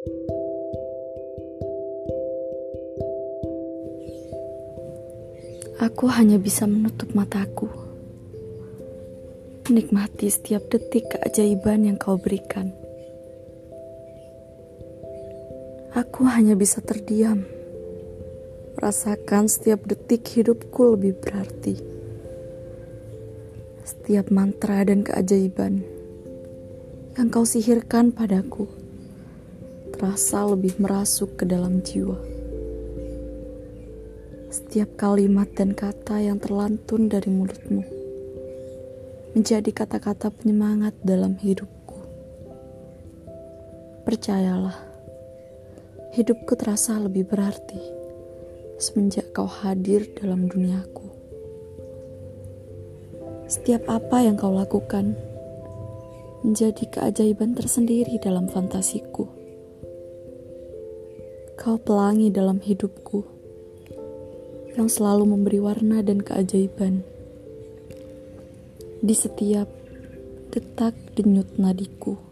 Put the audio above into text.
Aku hanya bisa menutup mataku, menikmati setiap detik keajaiban yang kau berikan. Aku hanya bisa terdiam, merasakan setiap detik hidupku lebih berarti. Setiap mantra dan keajaiban yang kau sihirkan padaku terasa lebih merasuk ke dalam jiwa. Setiap kalimat dan kata yang terlantun dari mulutmu menjadi kata-kata penyemangat dalam hidupku. Percayalah, hidupku terasa lebih berarti semenjak kau hadir dalam duniaku. Setiap apa yang kau lakukan menjadi keajaiban tersendiri dalam fantasiku. Kau pelangi dalam hidupku yang selalu memberi warna dan keajaiban di setiap detak denyut nadiku.